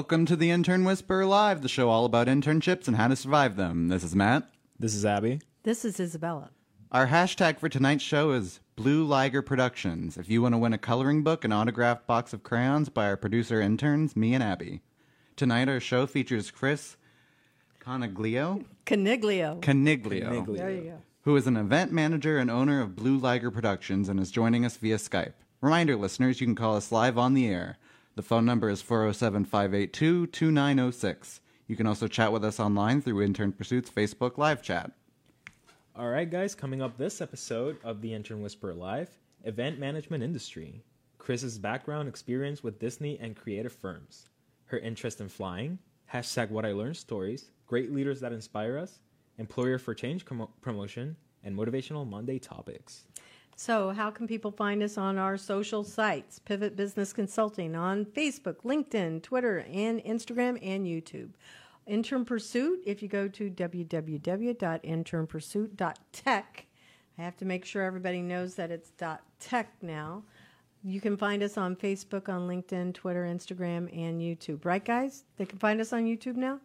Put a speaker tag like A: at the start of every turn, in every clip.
A: Welcome to the Intern Whisperer Live, the show all about internships and how to survive them. This is Matt.
B: This is Abby.
C: This is Isabella.
A: Our hashtag for tonight's show is Blue Liger Productions. If you want to win a coloring book and autographed box of crayons by our producer interns, me and Abby. Tonight, our show features Cris Coniglio.
C: Caniglio.
A: Caniglio.
B: Caniglio.
C: There you go.
A: who is an event manager and owner of Blue Liger Productions and is joining us via Skype. Reminder, listeners, you can call us live on the air. The phone number is 407 582 2906. You can also chat with us online through Intern Pursuit's Facebook live chat.
B: All right, guys, coming up this episode of the Intern Whisperer Live event management industry. Cris's background experience with Disney and creative firms, her interest in flying, hashtag what I learned stories, great leaders that inspire us, employer for change promo- promotion, and motivational Monday topics.
C: So, how can people find us on our social sites? Pivot Business Consulting on Facebook, LinkedIn, Twitter, and Instagram and YouTube. Intern Pursuit, if you go to www.internpursuit.tech, I have to make sure everybody knows that it's .tech now. You can find us on Facebook, on LinkedIn, Twitter, Instagram, and YouTube. Right, guys? They can find us on YouTube now?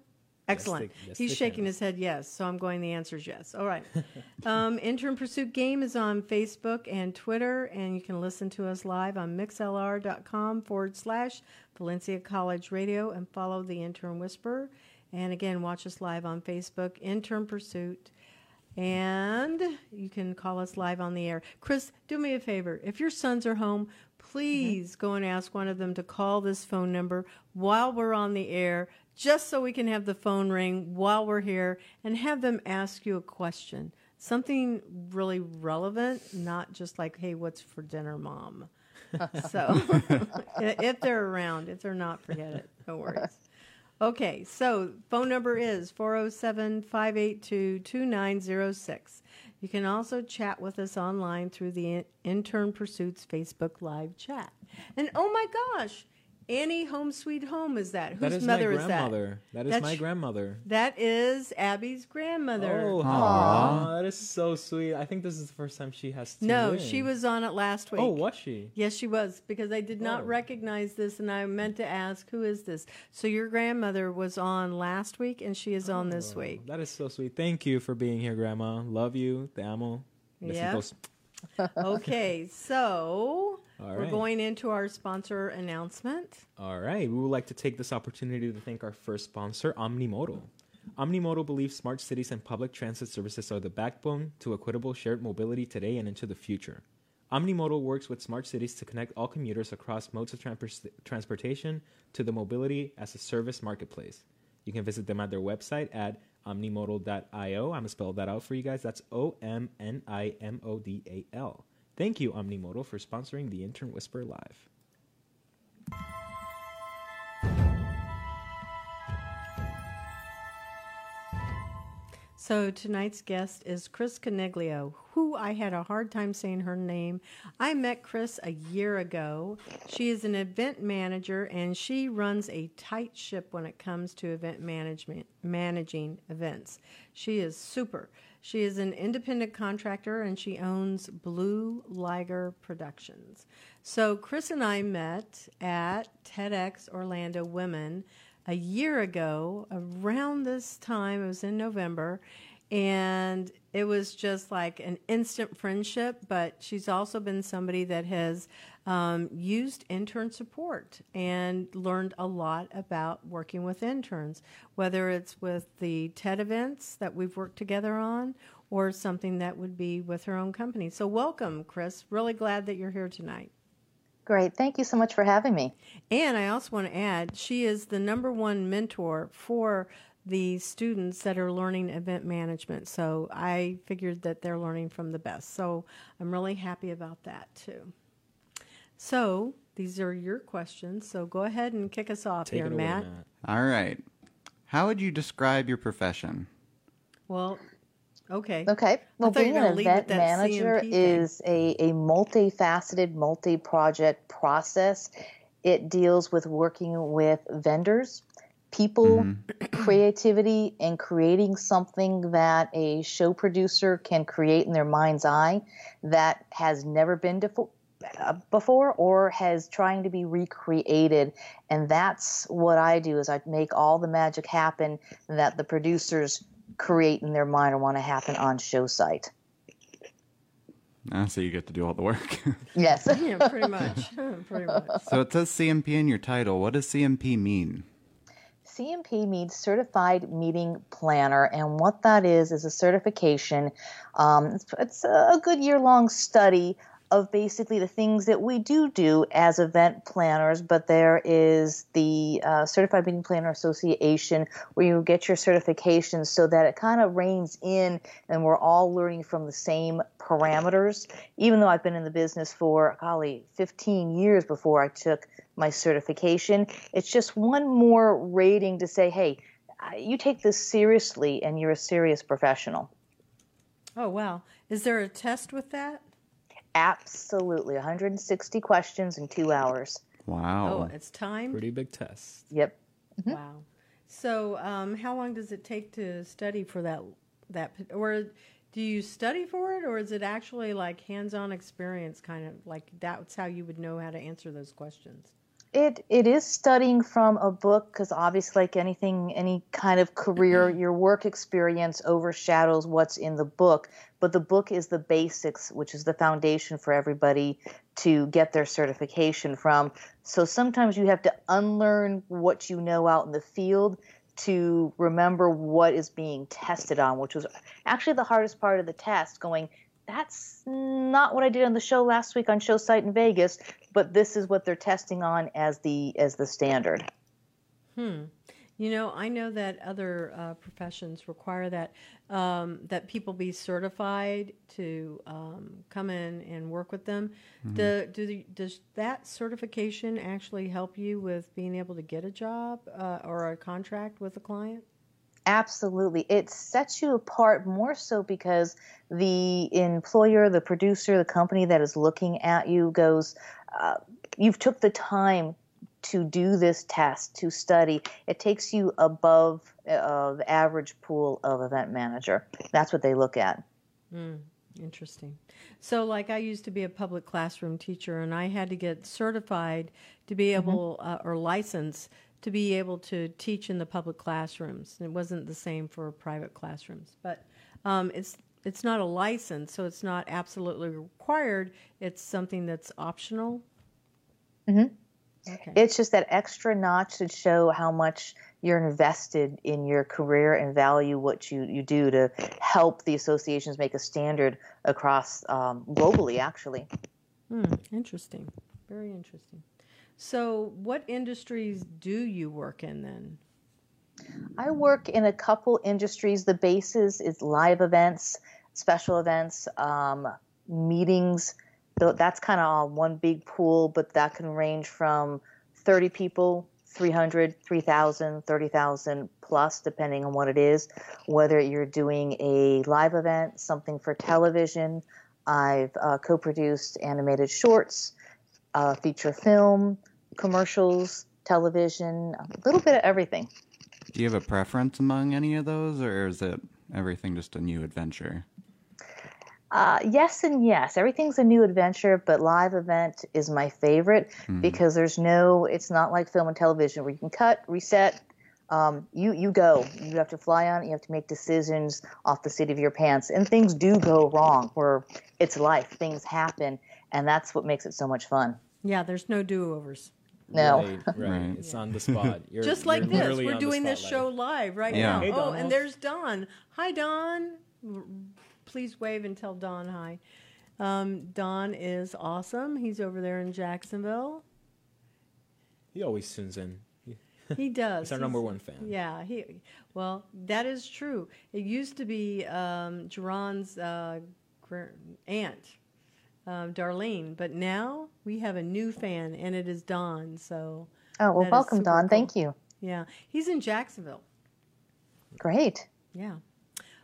C: Excellent.
B: they- yes,
C: He's shaking
B: can.
C: his head yes, so I'm going the answer is yes. All right. um, Intern Pursuit Game is on Facebook and Twitter, and you can listen to us live on mixlr.com forward slash Valencia College Radio and follow the Intern Whisper. And again, watch us live on Facebook, Intern Pursuit. And you can call us live on the air. Cris, do me a favor. If your sons are home, please go and ask one of them to call this phone number while we're on the air, just so we can have the phone ring while we're here and have them ask you a question. Something really relevant, not just like, hey, what's for dinner, mom? so if they're around, if they're not, forget it. No worries. Okay, so phone number is 407 582 2906. You can also chat with us online through the Intern Pursuits Facebook live chat. And oh my gosh, Annie Home Sweet Home is that? Whose
B: that is
C: mother
B: my
C: is that?
B: That is
C: That's-
B: my grandmother.
C: That is Abby's grandmother.
B: Oh, aw, that is so sweet. I think this is the first time she has. tuned
C: no,
B: in.
C: she was on it last oh, week.
B: Oh, was she?
C: Yes, she was because I did not
B: Oh.
C: recognize this, and I meant to ask, "Who is this?" So your grandmother was on last week, and she is on this
B: Oh,
C: week.
B: That is so sweet. Thank you for being here, Grandma. Love you. Te amo.
C: Yeah. Okay, so
B: All
C: we're
B: right.
C: going into our sponsor announcement.
B: All right. We would like to take this opportunity to thank our first sponsor, Omnimodal. Omnimodal believes smart cities and public transit services are the backbone to equitable shared mobility today and into the future. Omnimodal works with smart cities to connect all commuters across modes of transpor- transportation to the mobility as a service marketplace. You can visit them at their website at omnimodal.io. I'm going to spell that out for you guys. That's O M N I M O D A L. Thank you, Omnimodal, for sponsoring the Intern Whisper Live.
C: So tonight's guest is Cris Caniglio, who I had a hard time saying her name. I met Cris a year ago. She is an event manager and she runs a tight ship when it comes to event management, managing events. She is super. She is an independent contractor and she owns Blue Liger Productions. So Cris and I met at TEDx Orlando Women a year ago, around this time, it was in November, and it was just like an instant friendship. But she's also been somebody that has um, used intern support and learned a lot about working with interns, whether it's with the TED events that we've worked together on or something that would be with her own company. So, welcome, Cris. Really glad that you're here tonight.
D: Great. Thank you so much for having me.
C: And I also want to add, she is the number one mentor for the students that are learning event management. So I figured that they're learning from the best. So I'm really happy about that too. So these are your questions. So go ahead and kick us off
B: Take
C: here,
B: away,
C: Matt.
B: Matt.
A: All right. How would you describe your profession?
C: Well, okay.
D: Okay. Well,
C: thought you
D: being
C: were
D: an
C: gonna lead
D: event manager is a, a multifaceted, multi project process. It deals with working with vendors, people, creativity, and creating something that a show producer can create in their mind's eye that has never been defo- uh, before or has trying to be recreated and that's what i do is i make all the magic happen that the producers create in their mind or want to happen on show site
A: Ah, so you get to do all the work.
D: yes
C: Yeah, pretty much. pretty much.
A: so it says CMP in your title. What does CMP mean?
D: CMP means Certified Meeting Planner, and what that is is a certification. Um, it's, it's a good year long study of basically the things that we do do as event planners, but there is the uh, Certified Meeting Planner Association where you get your certification so that it kind of reins in and we're all learning from the same parameters. Even though I've been in the business for, golly, 15 years before I took my certification, it's just one more rating to say, hey, you take this seriously and you're a serious professional.
C: Oh, wow. Is there a test with that?
D: Absolutely. 160 questions in two hours.
A: Wow.
C: Oh, it's time?
B: Pretty big test.
D: Yep.
C: Wow. So, um, how long does it take to study for that? That or do you study for it, or is it actually like hands-on experience, kind of like that's how you would know how to answer those questions?
D: It it is studying from a book because obviously, like anything, any kind of career, mm-hmm. your work experience overshadows what's in the book. But the book is the basics, which is the foundation for everybody to get their certification from. So sometimes you have to unlearn what you know out in the field to remember what is being tested on, which was actually the hardest part of the test. Going, that's not what I did on the show last week on show site in Vegas, but this is what they're testing on as the as the standard.
C: Hmm. You know, I know that other uh, professions require that um, that people be certified to um, come in and work with them.
A: Mm-hmm.
C: Do, do the, does that certification actually help you with being able to get a job uh, or a contract with a client?
D: Absolutely. It sets you apart more so because the employer, the producer, the company that is looking at you goes, uh, you've took the time to do this test, to study. It takes you above uh, the average pool of event manager. That's what they look at.
C: Mm, interesting. So, like, I used to be a public classroom teacher, and I had to get certified to be able uh, or licensed to be able to teach in the public classrooms. It wasn't the same for private classrooms, but um, it's it's not a license, so it's not absolutely required. It's something that's optional.
D: Mhm.
C: Okay.
D: It's just that extra notch to show how much you're invested in your career and value what you, you do to help the associations make a standard across um, globally, actually.
C: Hmm, interesting. Very interesting. So, what industries do you work in then?
D: I work in a couple industries. The basis is live events, special events, um, meetings. That's kind of one big pool, but that can range from 30 people, 300, 3,000, 30,000 plus, depending on what it is. Whether you're doing a live event, something for television, I've uh, co produced animated shorts, uh, feature film, commercials, television, a little bit of everything.
A: Do you have a preference among any of those, or is it everything just a new adventure?
D: Uh, yes and yes. Everything's a new adventure, but live event is my favorite because there's no. It's not like film and television where you can cut, reset. Um, you you go. You have to fly on. it. You have to make decisions off the seat of your pants, and things do go wrong. Where it's life, things happen, and that's what makes it so much fun.
C: Yeah, there's no do-overs.
D: No.
B: Right, right.
A: Right.
B: It's on the spot. You're,
C: Just like
B: you're
C: this, we're doing this show live right
A: Yeah.
C: now.
B: Hey,
C: oh, and there's Don. Hi, Don. Please wave and tell Don hi. Um, Don is awesome. He's over there in Jacksonville.
B: He always tunes in.
C: He does.
B: He's our
C: He's-
B: number one fan.
C: Yeah, he. Well, that is true. It used to be um, Jerron's uh, aunt, um, Darlene, but now we have a new fan, and it is Don. So
D: Oh well, welcome, Don.
C: cool.
D: Thank you.
C: yeah, he's in Jacksonville.
D: Great.
C: Yeah.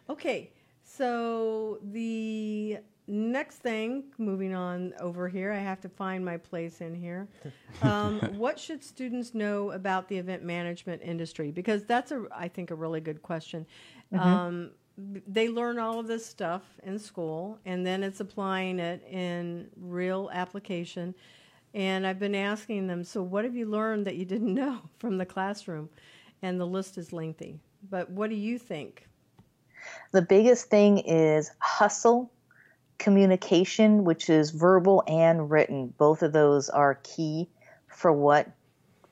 C: Okay. So the next thing, moving on over here, I have to find my place in here. Um, what should students know about the event management industry? Because that's a, I think, a really good question. Um, they learn all of this stuff in school, and then it's applying it in real application. And I've been asking them, so what have you learned that you didn't know from the classroom? And the list is lengthy. But what do you think?
D: The biggest thing is hustle, communication, which is verbal and written. Both of those are key for what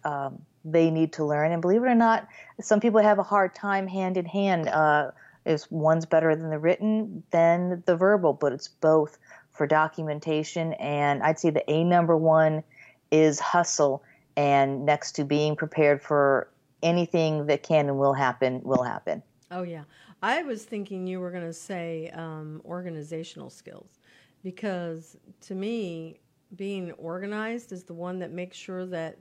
D: um, they need to learn. And believe it or not, some people have a hard time hand in hand. Uh, is one's better than the written than the verbal, but it's both for documentation. And I'd say the A number one is hustle, and next to being prepared for anything that can and will happen, will happen.
C: Oh, yeah. I was thinking you were going to say um, organizational skills because to me, being organized is the one that makes sure that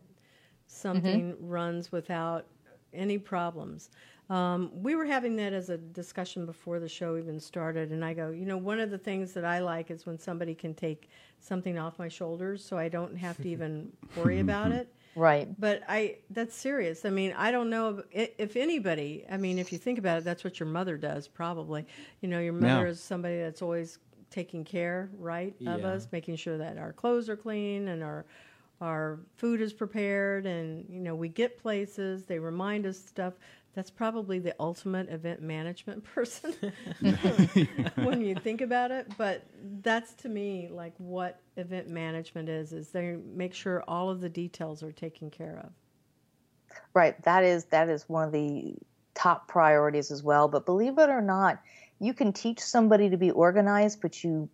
C: something mm-hmm. runs without any problems. Um, we were having that as a discussion before the show even started, and I go, you know, one of the things that I like is when somebody can take something off my shoulders, so I don't have to even worry about it.
D: Right.
C: But I that's serious. I mean, I don't know if, if, anybody. I mean, if you think about it, that's what your mother does probably. You know, your mother yeah. is somebody that's always taking care, right, of yeah. us, making sure that our clothes are clean and our our food is prepared and you know we get places they remind us stuff that's probably the ultimate event management person when you think about it but that's to me like what event management is is they make sure all of the details are taken care of
D: right that is that is one of the top priorities as well but believe it or not you can teach somebody to be organized but you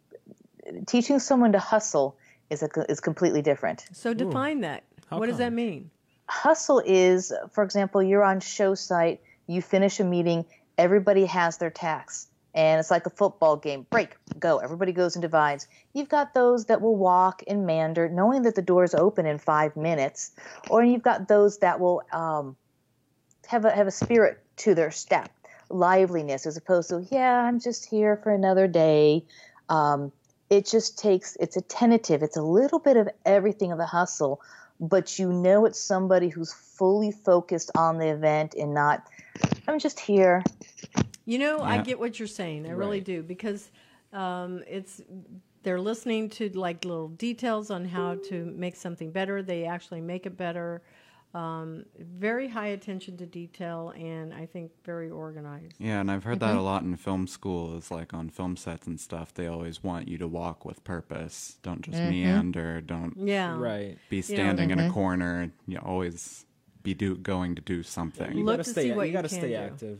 D: teaching someone to hustle is a, is completely different.
C: So define Ooh. that. How what come? does that mean?
D: Hustle is, for example, you're on show site, you finish a meeting, everybody has their tax. And it's like a football game. Break, go. Everybody goes and divides. You've got those that will walk and mander, knowing that the doors open in five minutes, or you've got those that will um, have a have a spirit to their step, liveliness, as opposed to yeah, I'm just here for another day. Um, it just takes it's a tentative it's a little bit of everything of the hustle but you know it's somebody who's fully focused on the event and not i'm just here
C: you know yeah. i get what you're saying i right. really do because um, it's they're listening to like little details on how to make something better they actually make it better um, very high attention to detail and I think very organized.
A: Yeah, and I've heard mm-hmm. that a lot in film school. Is like on film sets and stuff, they always want you to walk with purpose. Don't just mm-hmm. meander. Don't
C: yeah
B: right
A: be standing you know, in mm-hmm. a corner. You always be do going to do something.
B: You
C: Look
B: gotta
C: to
B: stay.
C: See what
B: you,
C: you
B: gotta stay active.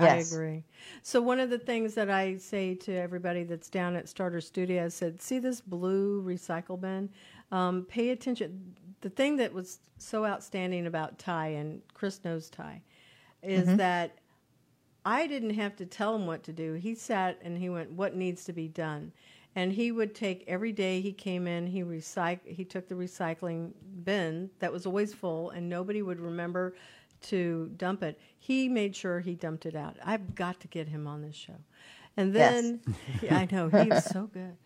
C: Yes. I agree. So one of the things that I say to everybody that's down at Starter Studio, I said, "See this blue recycle bin? Um, pay attention the thing that was so outstanding about Ty and Cris knows Ty is mm-hmm. that I didn't have to tell him what to do. He sat and he went, "What needs to be done?" And he would take every day he came in. He recyc- He took the recycling bin that was always full, and nobody would remember to dump it. He made sure he dumped it out. I've got to get him on this show. And then yes. yeah, I know he's so good.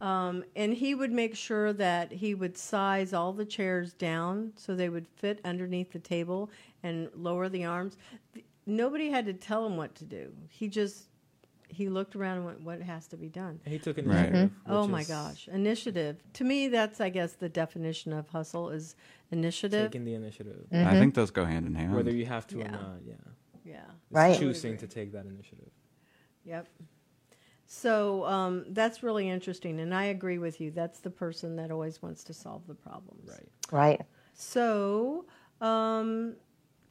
C: Um, and he would make sure that he would size all the chairs down so they would fit underneath the table and lower the arms. Nobody had to tell him what to do. He just he looked around and went, "What has to be done?"
B: he took initiative.
C: Right. Oh my is... gosh, initiative! To me, that's I guess the definition of hustle is initiative.
B: Taking the initiative.
A: Mm-hmm. I think those go hand in hand.
B: Whether you have to yeah. or not, yeah.
C: Yeah.
B: It's
D: right.
B: Choosing to take that initiative.
C: Yep. So um, that's really interesting, and I agree with you. That's the person that always wants to solve the problems.
B: Right.
D: Right.
C: So um,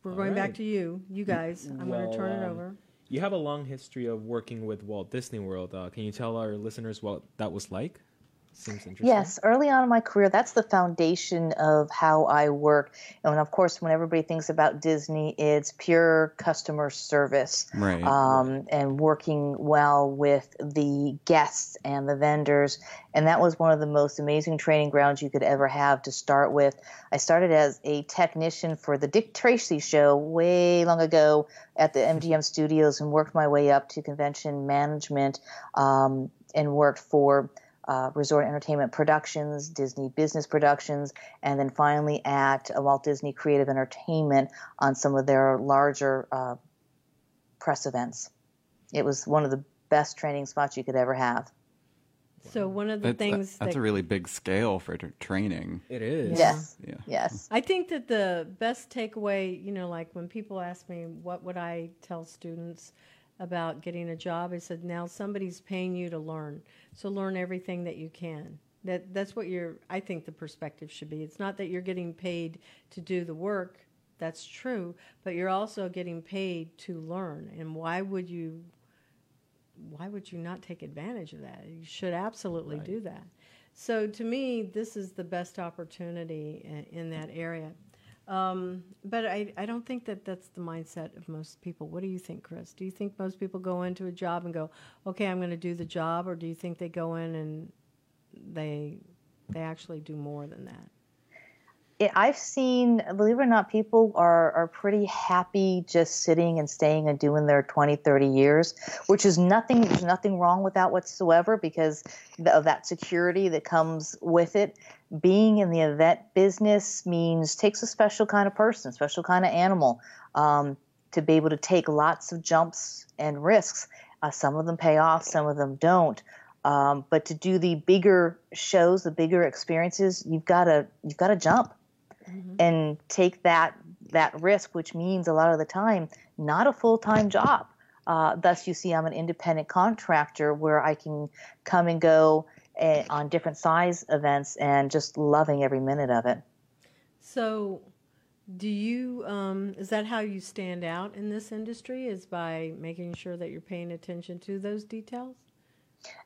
C: we're All going right. back to you, you guys. I'm well, going to turn it um, over.
B: You have a long history of working with Walt Disney World. Uh, can you tell our listeners what that was like? Seems interesting.
D: Yes, early on in my career, that's the foundation of how I work. And of course, when everybody thinks about Disney, it's pure customer service,
A: right?
D: Um, and working well with the guests and the vendors. And that was one of the most amazing training grounds you could ever have to start with. I started as a technician for the Dick Tracy show way long ago at the MGM studios and worked my way up to convention management um, and worked for uh, Resort Entertainment Productions, Disney Business Productions, and then finally at Walt Disney Creative Entertainment on some of their larger uh, press events. it was one of the best training spots you could ever have.
C: So one of the
A: That's,
C: things
A: that's
C: that
A: a really big scale for training.
B: It is.
D: Yes.
A: Yeah.
D: Yes.
C: I think that the best takeaway, you know, like when people ask me what would I tell students about getting a job, I said now somebody's paying you to learn. So learn everything that you can. That that's what your I think the perspective should be. It's not that you're getting paid to do the work. That's true, but you're also getting paid to learn. And why would you why would you not take advantage of that? You should absolutely
B: Right.
C: do that. So to me, this is the best opportunity in, in that area. Um, but I, I don't think that that's the mindset of most people. What do you think, Cris? Do you think most people go into a job and go, okay, I'm going to do the job, or do you think they go in and they they actually do more than that?
D: It, I've seen, believe it or not, people are, are pretty happy just sitting and staying and doing their 20, 30 years, which is nothing, there's nothing wrong with that whatsoever because of that security that comes with it. Being in the event business means takes a special kind of person, special kind of animal um, to be able to take lots of jumps and risks. Uh, some of them pay off, some of them don't. Um, but to do the bigger shows, the bigger experiences, you've got to you've got to jump and take that that risk, which means a lot of the time not a full time job. Uh, thus, you see, I'm an independent contractor where I can come and go uh, on different size events and just loving every minute of it.
C: So, do you? Um, is that how you stand out in this industry? Is by making sure that you're paying attention to those details?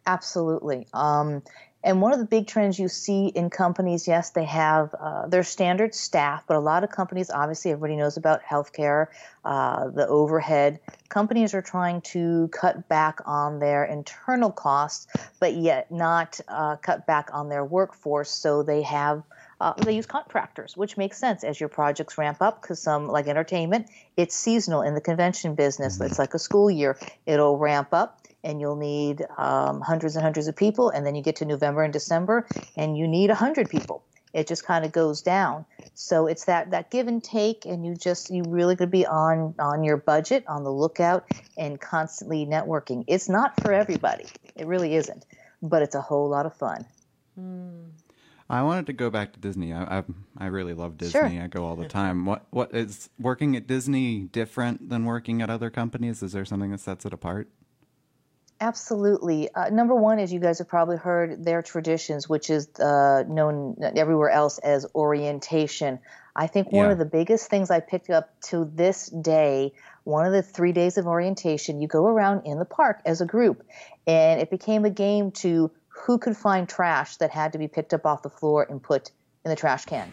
D: Absolutely. Um, and one of the big trends you see in companies, yes, they have uh, their standard staff, but a lot of companies, obviously, everybody knows about healthcare, uh, the overhead. Companies are trying to cut back on their internal costs, but yet not uh, cut back on their workforce. So they have uh, they use contractors, which makes sense as your projects ramp up because some, like entertainment, it's seasonal in the convention business. It's like a school year. It'll ramp up and you'll need um, hundreds and hundreds of people. And then you get to November and December and you need 100 people. It just kind of goes down. So it's that, that give and take, and you just, you really could be on, on your budget, on the lookout, and constantly networking. It's not for everybody. It really isn't, but it's a whole lot of fun.
A: I wanted to go back to Disney. I I, I really love Disney.
D: Sure.
A: I go all the time. What what is working at Disney different than working at other companies? Is there something that sets it apart?
D: Absolutely. Uh, number one is you guys have probably heard their traditions, which is uh, known everywhere else as orientation. I think one
A: Yeah.
D: of the biggest things I picked up to this day, one of the three days of orientation, you go around in the park as a group, and it became a game to who could find trash that had to be picked up off the floor and put in the trash can.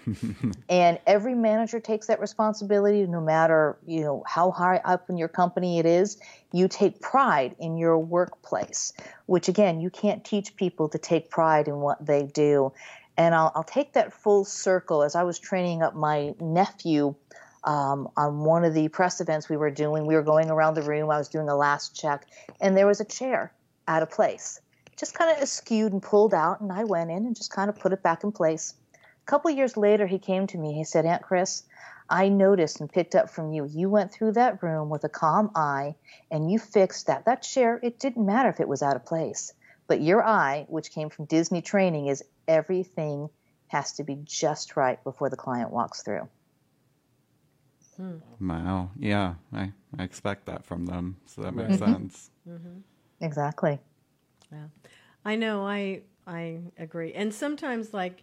D: and every manager takes that responsibility no matter you know how high up in your company it is you take pride in your workplace which again you can't teach people to take pride in what they do. And i'll, I'll take that full circle. As i was training up my nephew um, on one of the press events we were doing we were going around the room. I was doing a last check and there was a chair out of place just kind of askewed and pulled out. And i went in and just kind of put it back in place a couple years later, he came to me. He said, Aunt Cris, I noticed and picked up from you. You went through that room with a calm eye and you fixed that. That chair, it didn't matter if it was out of place. But your eye, which came from Disney training, is everything has to be just right before the client walks through. Hmm.
A: Wow. Yeah, I, I expect that from them, so that makes sense. Mm-hmm.
D: Exactly.
C: Yeah, I know. I I agree. And sometimes, like,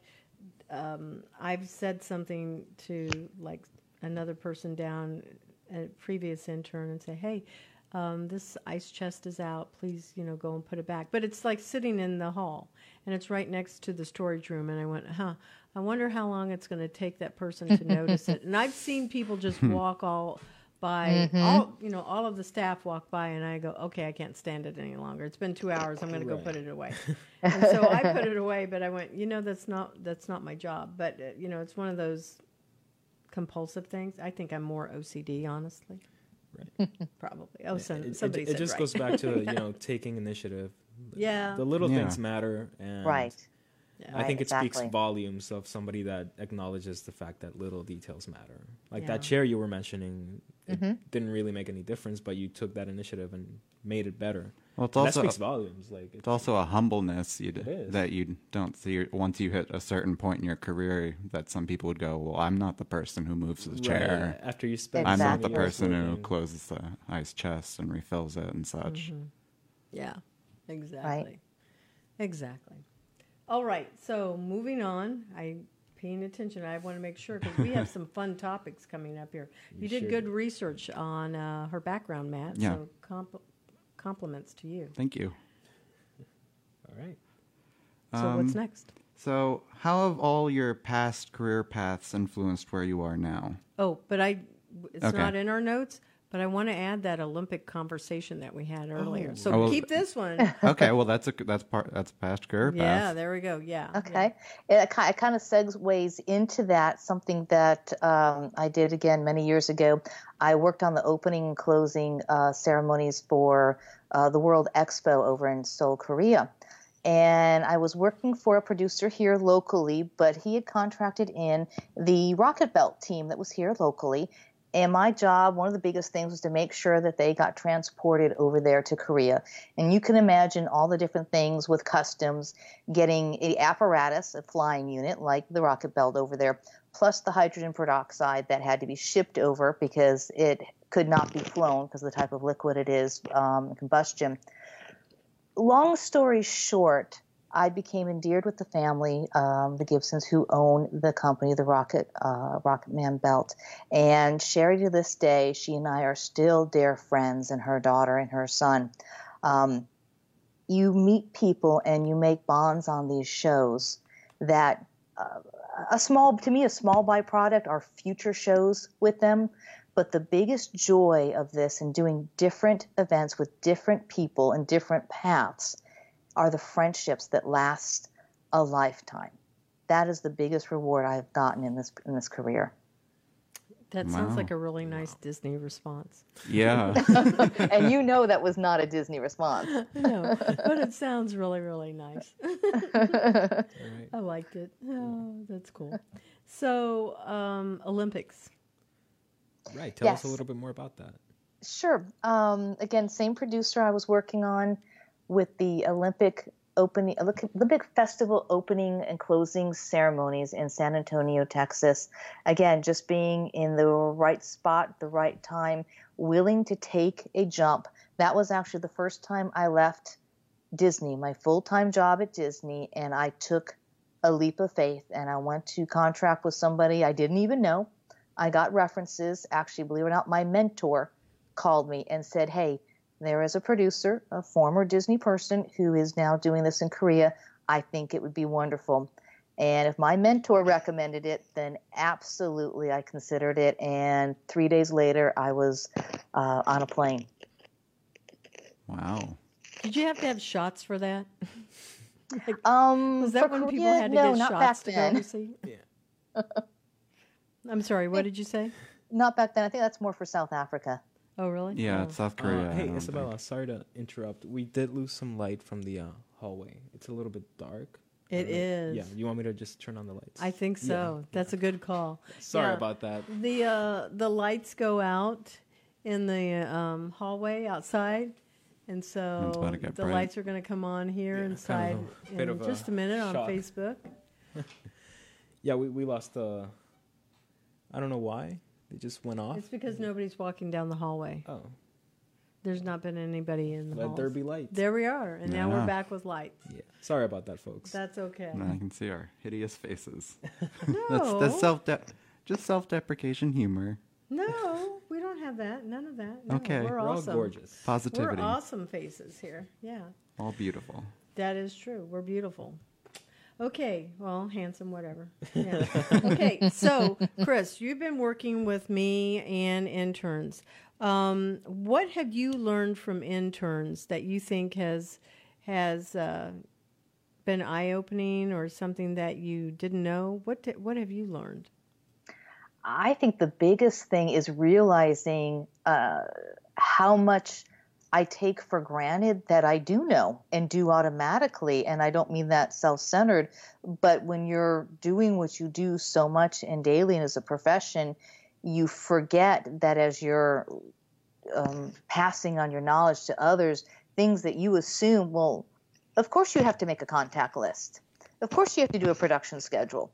C: um, I've said something to like another person down, a previous intern, and say, "Hey, um, this ice chest is out. Please, you know, go and put it back." But it's like sitting in the hall, and it's right next to the storage room. And I went, "Huh." I wonder how long it's going to take that person to notice it. And I've seen people just walk all by all you know all of the staff walk by and i go okay i can't stand it any longer. It's been two hours. I'm going to go put it away. And so i put it away but i went you know that's not that's not my job. But uh, you know it's one of those compulsive things. I think i'm more ocd honestly. Right. Probably. Oh so,
B: it, it-
C: somebody
B: it
C: said
B: just
C: right.
B: goes back to you know taking initiative.
C: yeah.
B: The little
A: Yeah.
B: things matter, and
D: Right.
C: Yeah.
B: I think
D: Right,
B: it speaks volumes of somebody that acknowledges the fact that little details matter. Like that chair you were mentioning, it mm-hmm. didn't really make any difference, but you took that initiative and made it better.
A: Well, it's
B: And
A: also
B: that speaks volumes. Like
A: it's also a humbleness you
B: It is.
A: that you don't see once you hit a certain point in your career that some people would go, well, I'm not the person who moves the
B: Right,
A: chair.
B: after you spend.
A: I'm not the person who closes the ice chest and refills it and such. Mm-hmm.
C: Yeah, exactly. Exactly. All right, so moving on. I paying attention. I want to make sure because we have some fun topics coming up here. You,
B: You
C: did
B: sure
C: good research on uh, her background, Matt.
A: Yeah.
C: So comp- compliments to you.
A: Thank you.
B: All right.
C: So what's
A: Um,
C: next?
A: So, how have all your past career paths influenced where you are now?
C: Oh, but I. It's
A: Okay.
C: not in our notes. But I want to add that Olympic conversation that we had earlier. So
A: Oh, well-
C: keep this one.
A: Okay, well that's a that's part that's past career
C: yeah, there we go. Yeah. yeah.
D: Okay. It, it kind of segues into that, something that um, I did again many years ago. I worked on the opening and closing uh, ceremonies for uh, the World Expo over in Seoul, Korea. And I was working for a producer here locally, but he had contracted in the Rocket Belt team that was here locally. And my job, one of the biggest things, was to make sure that they got transported over there to Korea. And you can imagine all the different things with customs, getting a apparatus, a flying unit like the rocket belt over there, plus the hydrogen peroxide that had to be shipped over because it could not be flown because of the type of liquid it is, um, combustion. Long story short, I became endeared with the family, um, the Gibsons, who own the company, the Rocket uh, Rocket Man Belt. And Sherry, to this day, she and I are still dear friends, and her daughter and her son. Um, you meet people and you make bonds on these shows that uh, a small to me a small byproduct are future shows with them but the biggest joy of this and doing different events with different people and different paths are the friendships that last a lifetime that is the biggest reward i've gotten in this in this career
C: That sounds like a really nice Disney response.
A: Yeah.
D: and you know that was not a disney response
C: No, but it sounds really, really nice.
B: All right.
C: I liked it. Oh, that's cool. So, um, Olympics.
B: Right. Tell us a little bit more about that.
D: Sure. Um, again, same producer I was working on with the Olympic opening, Olympic Festival opening and closing ceremonies in San Antonio, Texas. Again, just being in the right spot, the right time, willing to take a jump. That was actually the first time I left Disney, my full time job at Disney, and I took a leap of faith and I went to contract with somebody I didn't even know. I got references. Actually, believe it or not, my mentor called me and said, Hey, there is a producer, a former Disney person who is now doing this in Korea. I think it would be wonderful. And if my mentor recommended it, then absolutely I considered it. And three days later, I was uh, on a plane.
A: wow.
C: Did you have to have shots for that?
D: Um,
C: Was that
D: for
C: when people
D: Korea?
C: had to
D: no,
C: get
D: not
C: shots
D: back
C: to go
D: then.
C: overseas?
B: Yeah.
C: I'm sorry. What did you say?
D: Not back then. I think that's more for South Africa.
C: Oh, really?
A: Yeah,
C: Oh.
A: it's South
B: Uh,
A: Korea. I
B: hey, Isabella,
A: think.
B: sorry to interrupt. We did lose some light from the uh, hallway. It's a little bit dark.
C: It
B: Uh,
C: is.
B: Yeah. You want me to just turn on the lights?
C: I think
B: Yeah,
C: so. That's a good call.
B: Sorry
C: Yeah.
B: about that.
C: The uh, the lights go out in the um, hallway outside, and so
A: It's about to get
C: the
A: bright.
C: lights are going to come on here
B: Yeah, kind
C: inside
B: of
C: in
B: of a
C: just a minute on. Facebook.
B: Yeah, we, we lost the. I don't know why. They just went off.
C: It's because nobody's walking down the hallway.
B: oh,
C: There's not been anybody in the
B: let
C: halls.
B: there be lights.
C: There we are, and now we're back with lights.
B: Yeah. Sorry about that, folks.
C: That's okay.
A: Now I can see our hideous faces.
C: No,
A: That's that's self de- just self deprecation humor.
C: no, we don't have that. None of that. No,
A: Okay.
C: we're,
B: We're all
C: awesome.
B: gorgeous.
C: We're awesome faces here. Yeah.
A: All beautiful.
C: That is true. We're beautiful. Okay, well, handsome, whatever. Yeah. okay, so Cris, you've been working with me and interns. Um, what have you learned from interns that you think has has uh, been eye opening, or something that you didn't know? What di- what have you learned?
D: I think the biggest thing is realizing uh, how much I take for granted that I do know and do automatically. And I don't mean that self centered, but when you're doing what you do so much and daily and as a profession, you forget that as you're um, passing on your knowledge to others, things that you assume, well, of course you have to make a contact list. Of course you have to do a production schedule.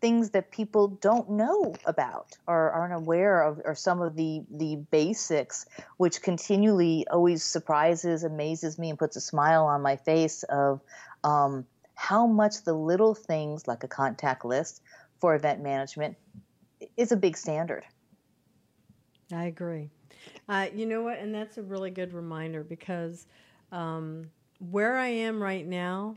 D: Things that people don't know about or aren't aware of are some of the, the basics, which continually always surprises, amazes me, and puts a smile on my face of um, how much the little things like a contact list for event management is a big standard.
C: I agree. Uh, you know what? And that's a really good reminder because um, where I am right now,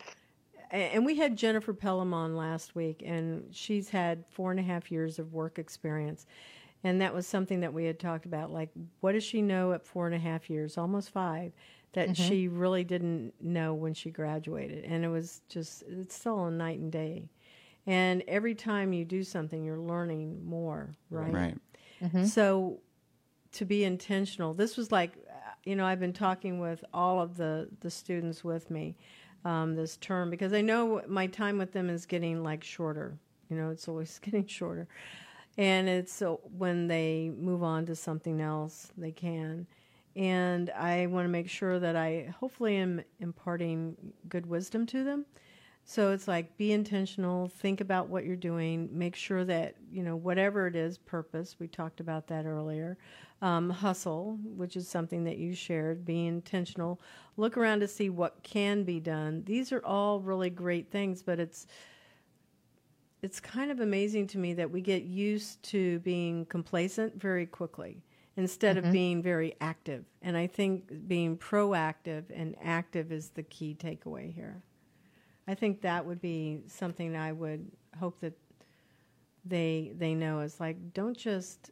C: and we had Jennifer Pelham on last week, and she's had four and a half years of work experience. And that was something that we had talked about. Like, what does she know at four and a half years, almost five, that mm-hmm. she really didn't know when she graduated? And it was just, it's still a night and day. And every time you do something, you're learning more, right?
A: Right.
C: Mm-hmm. So, to be intentional, this was like you know, I've been talking with all of the, the students with me um, this term because I know my time with them is getting like shorter. You know, it's always getting shorter. And it's so when they move on to something else, they can. And I want to make sure that I hopefully am imparting good wisdom to them. So it's like be intentional, think about what you're doing, make sure that, you know, whatever it is, purpose, we talked about that earlier, um, hustle, which is something that you shared, be intentional, look around to see what can be done. These are all really great things, but it's it's kind of amazing to me that we get used to being complacent very quickly instead mm-hmm. of being very active. And I think being proactive and active is the key takeaway here. I think that would be something I would hope that they they know is like don't just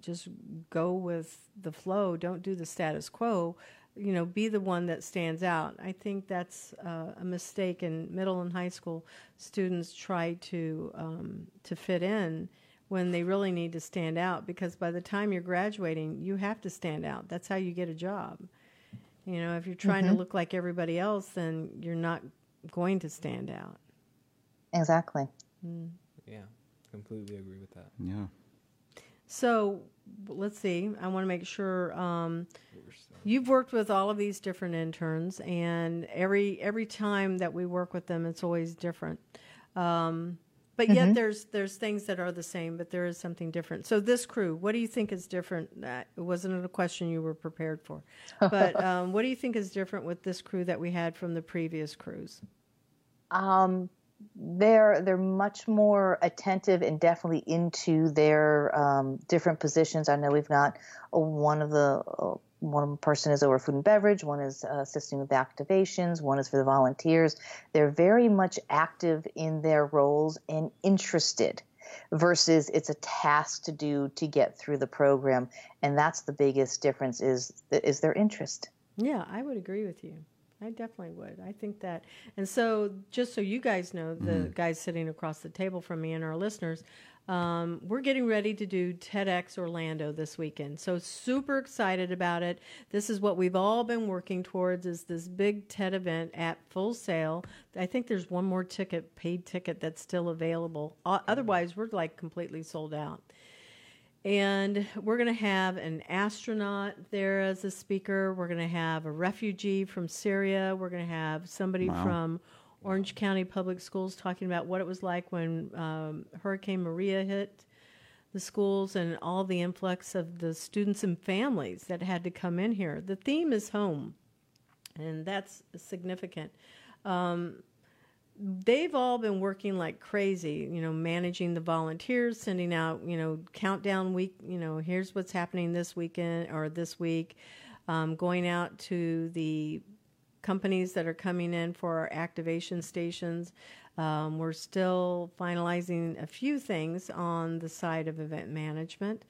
C: just go with the flow. Don't do the status quo. You know, be the one that stands out. I think that's uh, a mistake in middle and high school. Students try to um, to fit in when they really need to stand out because by the time you're graduating, you have to stand out. That's how you get a job. You know, if you're trying mm-hmm. to look like everybody else, then you're not going to stand out.
D: Exactly.
B: Mm. Yeah, completely agree with that.
A: Yeah.
C: So let's see. I want to make sure um, you've worked with all of these different interns, and every every time that we work with them, it's always different. Um, but yet mm-hmm. there's there's things that are the same, but there is something different. So this crew, what do you think is different? That wasn't a question you were prepared for, but um, what do you think is different with this crew that we had from the previous crews?
D: Um, they're they're much more attentive and definitely into their um, different positions. I know we've got uh, one of the uh, one person is over food and beverage, one is uh, assisting with activations, one is for the volunteers. They're very much active in their roles and interested versus it's a task to do to get through the program and that's the biggest difference is is their interest
C: yeah i would agree with you I definitely would. I think that. And so, just so you guys know, the mm-hmm. guys sitting across the table from me and our listeners, um, we're getting ready to do TEDx Orlando this weekend. So super excited about it. This is what we've all been working towards is this big TED event at Full Sail. I think there's one more ticket, paid ticket that's still available. Otherwise, we're like completely sold out. And we're going to have an astronaut there as a speaker. We're going to have a refugee from Syria. We're going to have somebody wow. from Orange County Public Schools talking about what it was like when um, Hurricane Maria hit the schools and all the influx of the students and families that had to come in here. The theme is home, and that's significant. Um, they've all been working like crazy, you know, managing the volunteers, sending out, you know, countdown week, you know, here's what's happening this weekend or this week, um, going out to the companies that are coming in for our activation stations. Um, we're still finalizing a few things on the side of event management.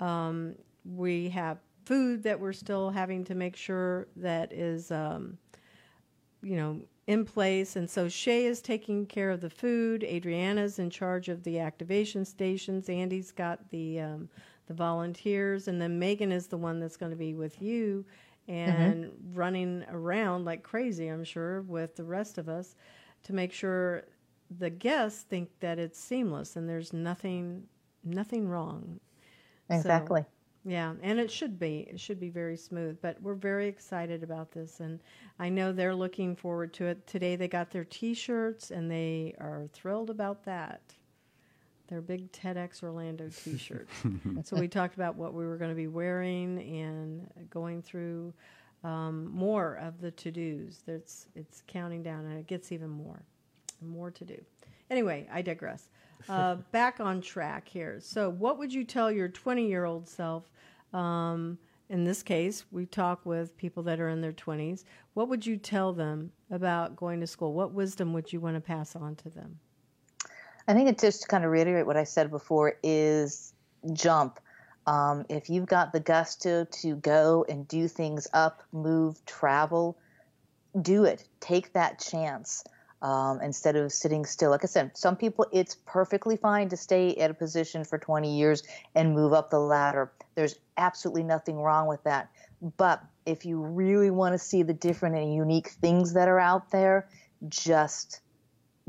C: Um, we have food that we're still having to make sure that is, um, you know, in place. And so Shay is taking care of the food. Adriana's in charge of the activation stations. Andy's got the um, the volunteers, and then Megan is the one that's going to be with you and mm-hmm. running around like crazy. I'm sure with the rest of us to make sure the guests think that it's seamless and there's nothing nothing wrong.
D: Exactly.
C: So, yeah, and it should be. It should be very smooth. But we're very excited about this, and I know they're looking forward to it. Today they got their T-shirts, and they are thrilled about that. Their big TEDx Orlando T-shirts. so we talked about what we were going to be wearing and going through um, more of the to-dos. It's it's counting down, and it gets even more, more to do. Anyway, I digress. Uh, back on track here. So, what would you tell your 20-year-old self? Um, in this case, we talk with people that are in their 20s. What would you tell them about going to school? What wisdom would you want to pass on to them?
D: I think it just to kind of reiterate what I said before is jump. Um, if you've got the gusto to go and do things up, move, travel, do it. Take that chance um, instead of sitting still. Like I said, some people it's perfectly fine to stay at a position for 20 years and move up the ladder. There's absolutely nothing wrong with that. But if you really want to see the different and unique things that are out there, just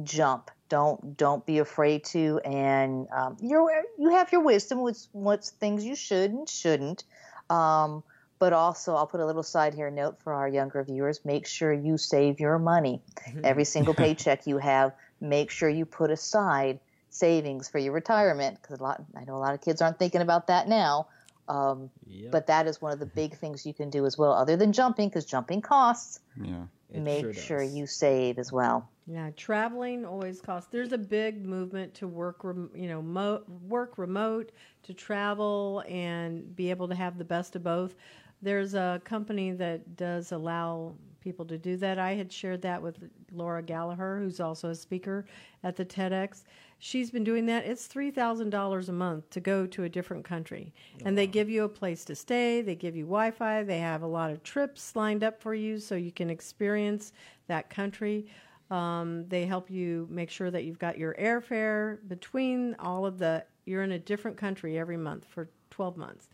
D: jump. Don't don't be afraid to, and um, you you have your wisdom with what's things you should and shouldn't. Um, but also I'll put a little side here note for our younger viewers. Make sure you save your money. Mm-hmm. Every single paycheck you have, make sure you put aside savings for your retirement because a lot I know a lot of kids aren't thinking about that now. Um, yep. But that is one of the big things you can do as well, other than jumping, because jumping costs.
A: Yeah.
D: Make sure, sure, you save as well.
C: Yeah, traveling always costs. There's a big movement to work, rem, you know, mo- work remote, to travel and be able to have the best of both. There's a company that does allow people to do that. I had shared that with Laura Gallagher, who's also a speaker at the TEDx. She's been doing that. It's $3,000 a month to go to a different country. Oh, and they give you a place to stay, they give you Wi Fi, they have a lot of trips lined up for you so you can experience that country. Um, they help you make sure that you've got your airfare between all of the, you're in a different country every month for 12 months.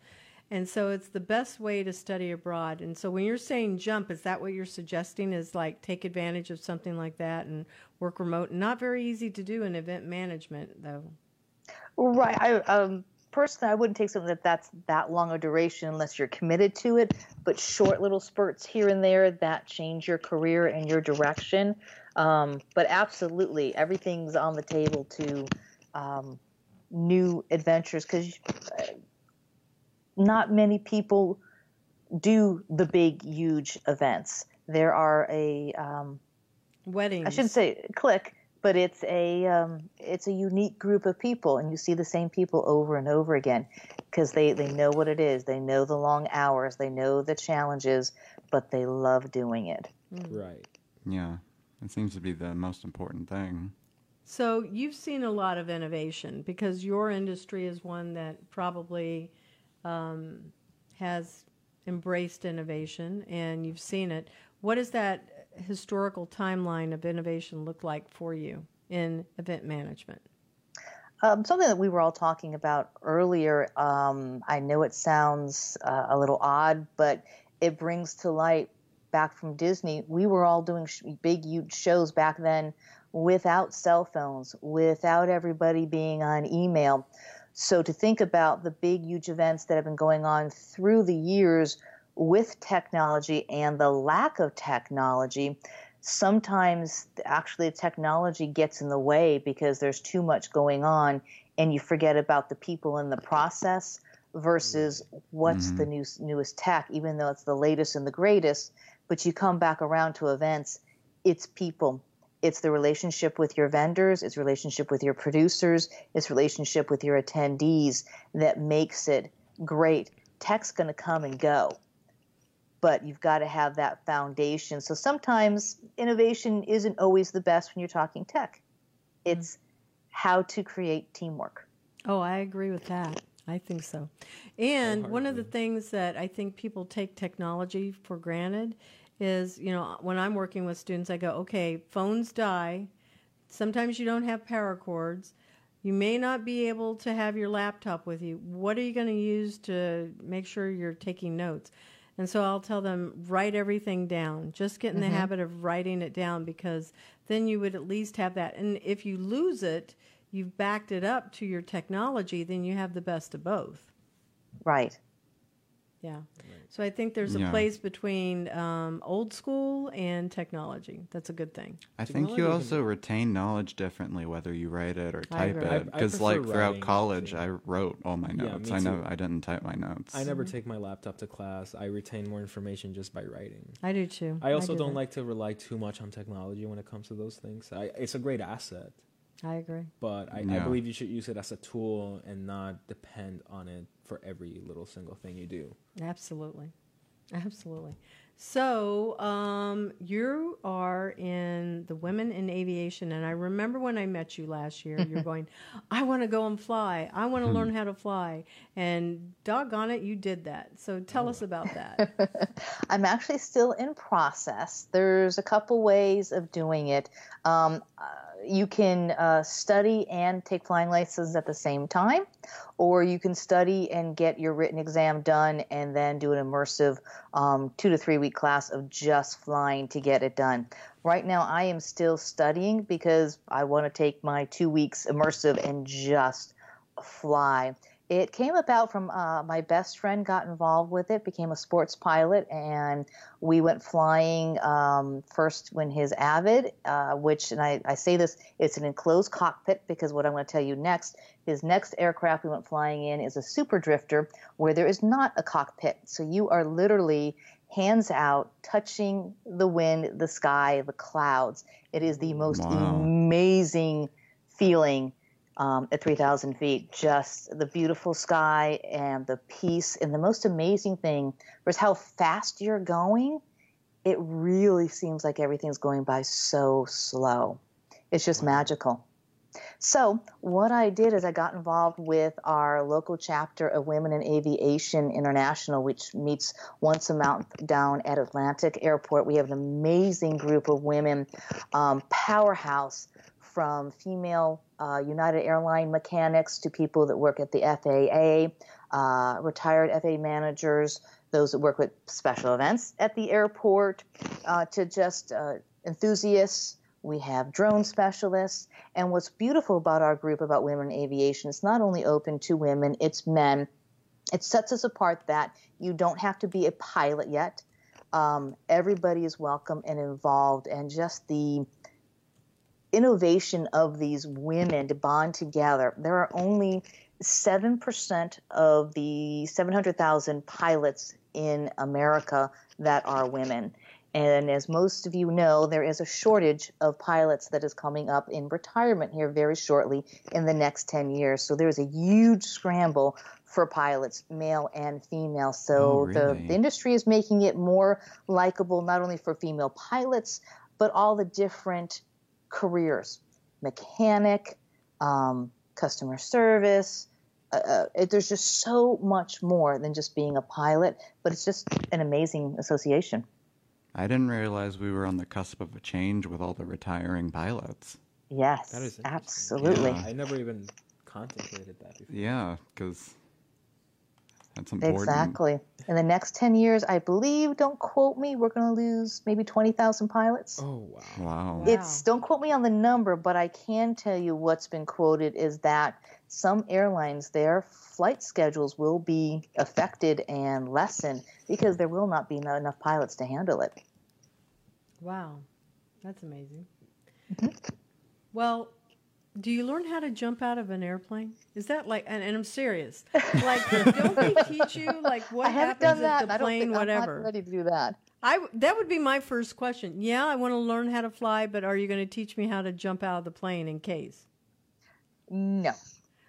C: And so it's the best way to study abroad. And so when you're saying jump, is that what you're suggesting? Is like take advantage of something like that and work remote? Not very easy to do in event management, though.
D: Right. I um, personally, I wouldn't take something that that's that long a duration unless you're committed to it. But short little spurts here and there that change your career and your direction. Um, but absolutely, everything's on the table to um, new adventures because not many people do the big, huge events. There are a um,
C: weddings.
D: I shouldn't say click, but it's a um, it's a unique group of people, and you see the same people over and over again because they they know what it is. They know the long hours. They know the challenges, but they love doing it.
B: Mm. Right.
A: Yeah, it seems to be the most important thing.
C: So you've seen a lot of innovation because your industry is one that probably um, has embraced innovation, and you've seen it. What is that historical timeline of innovation look like for you in event management?
D: Um, something that we were all talking about earlier. Um, I know it sounds uh, a little odd, but it brings to light back from Disney. We were all doing sh- big, huge shows back then without cell phones, without everybody being on email. So to think about the big, huge events that have been going on through the years with technology and the lack of technology, sometimes actually technology gets in the way because there's too much going on and you forget about the people in the process versus what's mm-hmm. the new, newest tech, even though it's the latest and the greatest. But you come back around to events, it's people it's the relationship with your vendors, it's relationship with your producers, it's relationship with your attendees that makes it great. Tech's going to come and go, but you've got to have that foundation. So sometimes innovation isn't always the best when you're talking tech. Mm-hmm. It's how to create teamwork.
C: Oh, I agree with that. I think so. And one of the things that I think people take technology for granted is, you know, when I'm working with students, I go, okay, phones die. Sometimes you don't have power cords. You may not be able to have your laptop with you. What are you going to use to make sure you're taking notes? And so I'll tell them, write everything down. Just get in mm-hmm. the habit of writing it down because then you would at least have that. And if you lose it, you've backed it up to your technology, then you have the best of both.
D: Right.
C: Yeah. So I think there's a
A: Yeah.
C: place between um, old school and technology. That's a good thing.
A: I think you
B: Technology
A: also retain knowledge differently whether you write it or
C: I
A: type
C: agree.
B: I- I
A: it. Because
B: prefer
A: like throughout
B: writing,
A: college,
B: too.
A: I wrote all my
B: Yeah,
A: notes.
B: me
A: I know
B: too.
A: I didn't type my notes.
B: I never take my laptop to class. I retain more information just by writing.
C: I do too.
B: I also
C: do
B: don't
C: that.
B: like to rely too much on technology when it comes to those things. I, it's a great asset,
C: I agree.
B: but I, I believe you should use it as a tool and not depend on it for every little single thing you do.
C: Absolutely. Absolutely. So, um, you are in the Women in Aviation, and I remember when I met you last year, you're going, I want to go and fly. I want to learn how to fly. And doggone it, you did that. So, tell us about that.
D: I'm actually still in process. There's a couple ways of doing it. Um, uh, you can uh, study and take flying lessons at the same time, or you can study and get your written exam done and then do an immersive um, two to three week class of just flying to get it done. Right now, I am still studying because I want to take my two weeks immersive and just fly. It came about from uh, my best friend got involved with it, became a sports pilot, and we went flying um, first when his Avid, uh, which, and I, I say this, it's an enclosed cockpit because what I'm going to tell you next, his next aircraft we went flying in is a Super Drifter where there is not a cockpit. So you are literally hands out, touching the wind, the sky, the clouds. It is the most
A: Wow.
D: amazing feeling um, at 3,000 feet. Just the beautiful sky and the peace. And the most amazing thing was how fast you're going. It really seems like everything's going by so slow. It's just magical. So, what I did is I got involved with our local chapter of Women in Aviation International, which meets once a month down at Atlantic Airport. We have an amazing group of women, um, powerhouse from female uh, United Airline mechanics to people that work at the FAA, uh, retired FAA managers, those that work with special events at the airport, uh, to just uh, enthusiasts. We have drone specialists. And what's beautiful about our group about women in aviation, it's not only open to women, it's men. It sets us apart that you don't have to be a pilot yet. Um, everybody is welcome and involved, and just the innovation of these women to bond together. There are only 7% of the 700,000 pilots in America that are women. And as most of you know, there is a shortage of pilots that is coming up in retirement here very shortly in the next 10 years. So there's a huge scramble for pilots, male and female. So
A: Oh,
D: the, the industry is making it more likable, not only for female pilots, but all the different careers mechanic, um, customer service. Uh, uh, it, there's just so much more than just being a pilot, but it's just an amazing association.
A: I didn't realize we were on the cusp of a change with all the retiring pilots.
D: Yes,
B: That is
D: absolutely.
A: Yeah.
B: I never even contemplated that before.
A: Yeah, because that's important.
D: Exactly. In the next 10 years, I believe, don't quote me, we're going to lose maybe 20,000 pilots.
B: Oh wow.
A: Wow.
C: Wow.
D: It's don't quote me on the number, but I can tell you what's been quoted is that some airlines their flight schedules will be affected and lessened because there will not be enough pilots to handle it.
C: Wow. That's amazing.
D: Mm-hmm.
C: Well, do you learn how to jump out of an airplane? Is that like, and, and I'm serious, like, don't they teach you, like, what happens at the plane, whatever?
D: I'm not ready to do that.
C: I that would be my first question. Yeah, I want to learn how to fly, but are you going to teach me how to jump out of the plane in case?
D: No.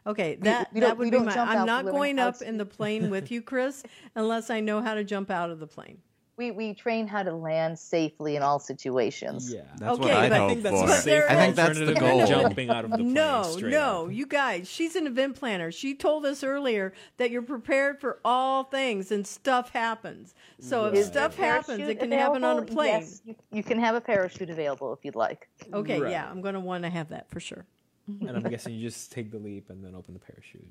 C: Okay, that
D: we
C: that would be my. I'm not going up in the plane with you, Cris, unless I know how to jump out of the plane.
D: We, we train how to land safely in all situations.
B: Yeah.
A: That's
C: Okay,
A: what I'd
C: but I
A: hope
B: I think that's
A: for.
C: But
B: safe
A: I think that's the
B: alternative
A: goal.
B: jumping out of the plane.
C: No, no,
B: up.
C: you guys. She's an event planner. She told us earlier that you're prepared for all things and stuff happens. So if
B: Right.
C: stuff happens, it can happen on a plane.
D: Yes, you, you can have a parachute available if you'd like.
C: Okay,
B: Right.
C: yeah, I'm going to want to have that for sure.
B: And I'm guessing you just take the leap and then open the parachute.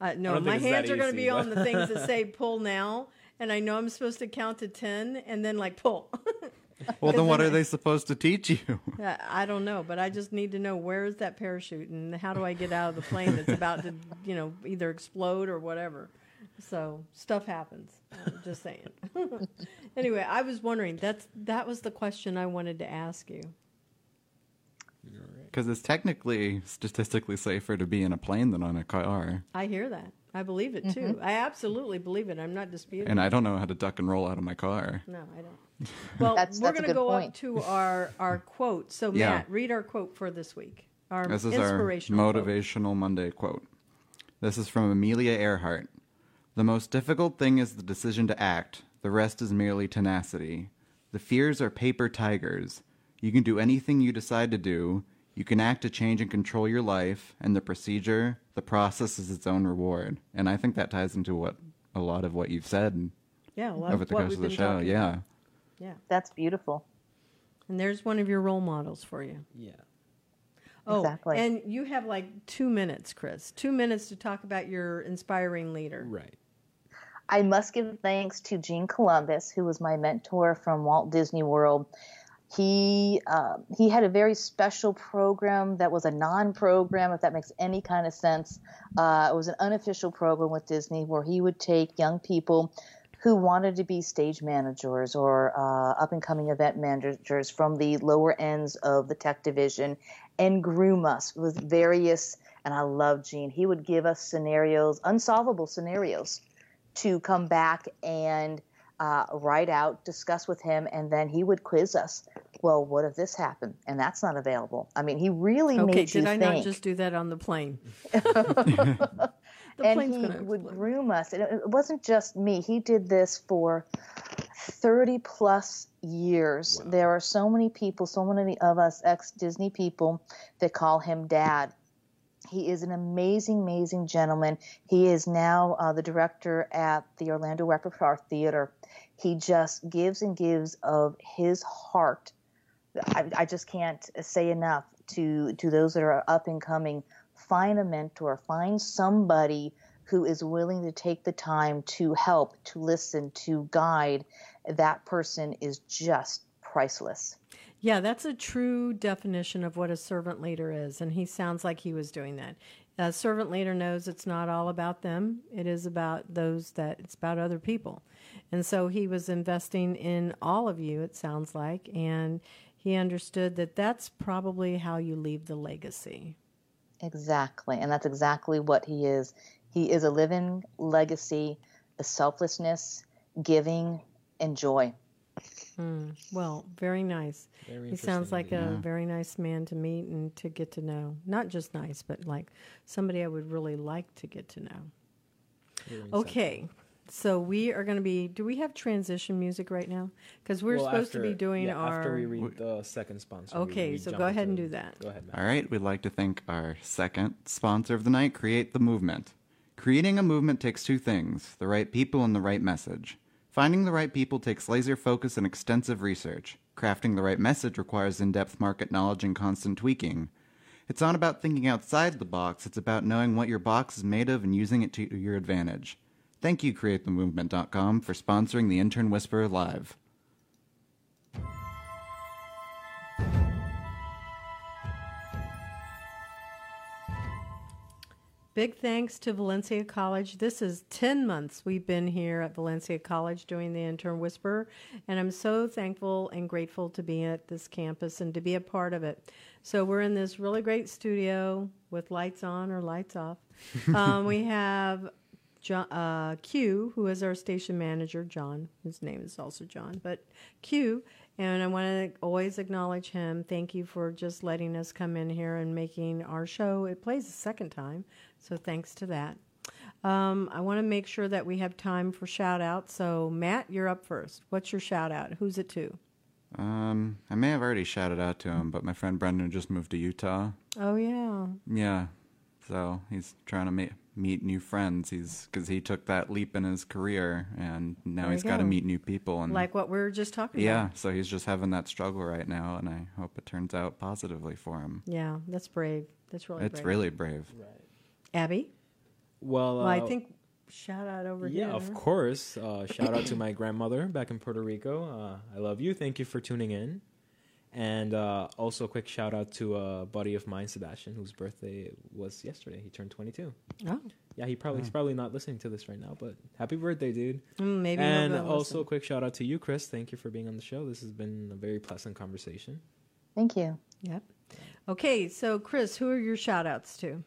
C: Uh, no, my
B: think it's that
C: hands are going to
B: easy,
C: be on the things that say pull now, and I know I'm supposed to count to 10 and then like pull.
A: Well, then what are they supposed to teach you?
C: I don't know, but I just need to know where is that parachute and how do I get out of the plane that's about to, you know, either explode or whatever. So stuff happens. I'm just saying. anyway, I was wondering. That's that was the question I wanted to ask you.
A: Because it's technically statistically safer to be in a plane than on a car.
C: I hear that. I believe it too. Mm-hmm. I absolutely believe it. I'm not disputing.
A: And I don't know how to duck and roll out of my car.
C: No, I don't. Well,
D: That's-
C: we're going to go
D: point.
C: up to our our quote. So
A: Yeah.
C: Matt, read our quote for this week. Our
A: This is our
C: inspirational quote.
A: motivational Monday quote. This is from Amelia Earhart. The most difficult thing is the decision to act. The rest is merely tenacity. The fears are paper tigers. You can do anything you decide to do. You can act to change and control your life, and the procedure, the process is its own reward. And I think that ties into what a lot of what you've said
C: Yeah, a lot
A: over
C: of
A: the
C: what
A: course of the show.
C: talking
A: Yeah.
C: about. Yeah,
D: That's beautiful.
C: and there's one of your role models for you.
B: Yeah.
C: Oh,
D: Exactly.
C: and you have like two minutes, Cris. Two minutes to talk about your inspiring leader.
B: Right.
D: I must give thanks to Gene Columbus, who was my mentor from Walt Disney World. He uh, he had a very special program that was a non-program, if that makes any kind of sense. Uh, it was an unofficial program with Disney where he would take young people who wanted to be stage managers or uh, up-and-coming event managers from the lower ends of the tech division and groom us with various. And I love Gene. He would give us scenarios, unsolvable scenarios to come back and uh, write out, discuss with him, and then he would quiz us. Well, what if this happened? And that's not available. I mean, he really
C: Okay,
D: made you think.
C: Okay, did I
D: think.
C: not just do that on the plane? the
D: and
C: plane's
D: he
C: gonna
D: would groom us. And it it wasn't just me. He did this for 30 plus years. There are so many people, so many of us ex Disney people that call him dad. He is an amazing, amazing gentleman. He is now uh, the director at the Orlando Repertoire Theater. He just gives and gives of his heart. I, I just can't say enough to to those that are up and coming. Find a mentor. Find somebody who is willing to take the time to help, to listen, to guide. That person is just priceless.
C: Yeah, that's a true definition of what a servant leader is, and he sounds like he was doing that. A servant leader knows it's not all about them; it is about those that it's about other people, and so he was investing in all of you. It sounds like, and he understood that that's probably how you leave the legacy.
D: Exactly. And that's exactly what he is. He is a living legacy of selflessness, giving, and joy. Hmm.
C: Well, very nice.
B: Very
C: he sounds
B: interesting
C: like a
A: Yeah.
C: very nice man to meet and to get to know. Not just nice, but like somebody I would really like to get to know. Okay. So we are going to be. Do we have transition music right now? Because we're
B: Well,
C: supposed to be doing
B: yeah,
C: our.
B: after we read the second sponsor.
C: Okay,
B: we
C: so go ahead and do that.
B: Go ahead, Matt.
A: All right, we'd like to thank our second sponsor of the night, Create the Movement. Creating a movement takes two things the right people and the right message. Finding the right people takes laser focus and extensive research. Crafting the right message requires in depth market knowledge and constant tweaking. It's not about thinking outside the box, it's about knowing what your box is made of and using it to your advantage. Thank you, CreateTheMovement.com, for sponsoring the Intern Whisperer Live.
C: Big thanks to Valencia College. This is 10 months we've been here at Valencia College doing the Intern Whisper, and I'm so thankful and grateful to be at this campus and to be a part of it. So, we're in this really great studio with lights on or lights off. um, we have John, uh, Q, who is our station manager, John. His name is also John, but Q. And I want to always acknowledge him. Thank you for just letting us come in here and making our show. It plays a second time, so thanks to that. Um, I want to make sure that we have time for shout outs. So, Matt, you're up first. What's your shout out? Who's it to?
A: Um, I may have already shouted out to him, but my friend Brendan just moved to Utah.
C: Oh, yeah.
A: Yeah, so he's trying to meet meet new friends. He's because he took that leap in his career, and now
C: There
A: he's
C: you
A: got to meet new people. And
C: Like what we were just talking
A: yeah,
C: about.
A: so he's just having that struggle right now, and I hope it turns out positively for him.
C: Yeah, that's brave. That's really
A: it's
C: brave.
A: really brave.
C: Abby?
B: Well,
C: Well, I
B: uh,
C: think shout out over
B: yeah,
C: here.
B: of course. Uh, shout out to my grandmother back in Puerto Rico. Uh, I love you. Thank you for tuning in. And uh, also, a quick shout out to a buddy of mine, Sebastian, whose birthday was yesterday. He turned 22.
C: Oh,
B: Yeah, he probably he's probably not listening to this right now, but happy birthday, dude!
C: mm, maybe.
B: and
C: he'll
B: also, a quick shout out to you, Cris. Thank you for being on the show. This has been a very pleasant conversation.
D: Thank you.
C: Yep. Okay, so Cris, who are your shout outs to?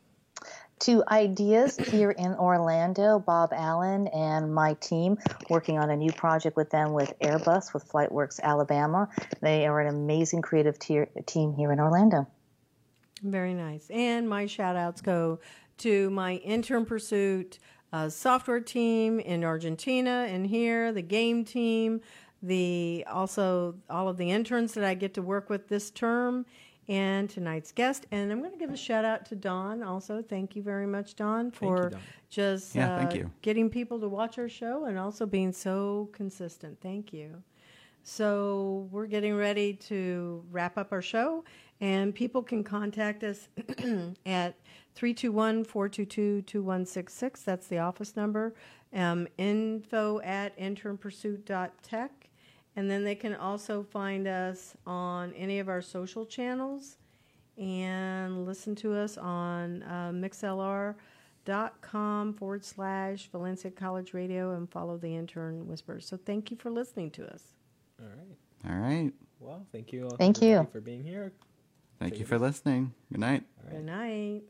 D: To ideas here in Orlando, Bob Allen and my team working on a new project with them with Airbus with FlightWorks Alabama. They are an amazing creative tier, team here in Orlando.
C: Very nice. And my shout outs go to my intern pursuit uh, software team in Argentina and here, the game team, the also all of the interns that I get to work with this term and tonight's guest. And I'm going to give a shout out to Dawn also. Thank you very much, Dawn, for
B: Dawn.
C: just
A: Yeah,
C: uh,
A: thank you.
C: getting people to watch our show and also being so consistent. Thank you. So we're getting ready to wrap up our show, and people can contact us at 321-422-2166. That's the office number. Um, info at internpursuit.tech. And then they can also find us on any of our social channels and listen to us on uh, mixlr.com forward slash Valencia College Radio and follow the intern whispers. So thank you for listening to us.
B: All right.
A: All right.
B: Well, thank you.
D: Thank you.
B: for being here.
A: Thank
B: Take
A: you for listening. Good night.
B: All right.
C: Good night.